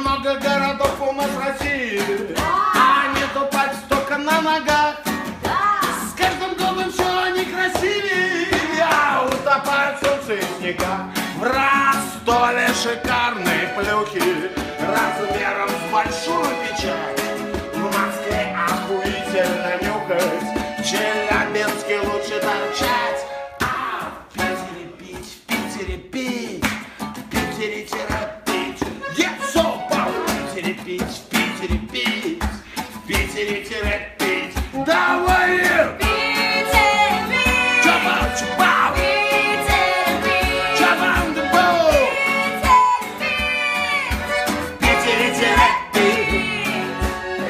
много городов у нас в России, а не тупать только на ногах. С каждым годом все они красивее, а утопают солнце и снега. В Ростове шикарные плюхи размером с большую печать. В Москве охуительно нюхать, в Челябинске лучше торчать. А в Питере пить, в Питере пить, в Питере терапить. В Питере пить, в Питере пить, в Питере терапить. Давай! Чапау, чапау, чапау, чапау. В Питере терапить.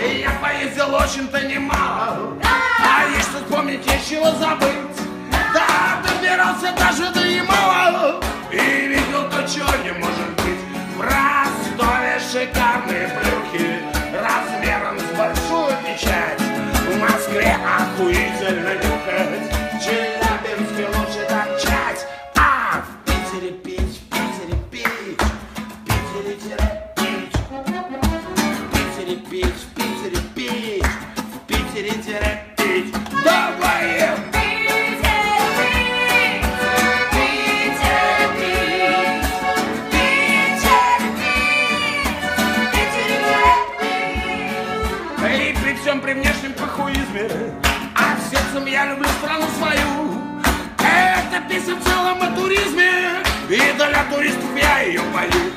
И Я поездил очень-то немало, а есть что вспомнить, есть чего забыть. Да, добирался даже до Ямала Пить, в Питере пить, в Питере терапить. Давай! При внешнем похуизме, а сердцем я люблю страну свою. Эта песня в целом о туризме, и для туристов я ее пою.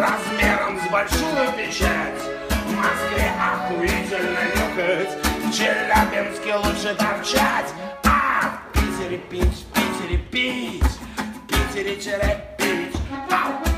Размером с большую печать. В Москве охуительно нюхать, в Челябинске лучше торчать. А в Питере пить, в Питере пить, в Питере терапить. Ау!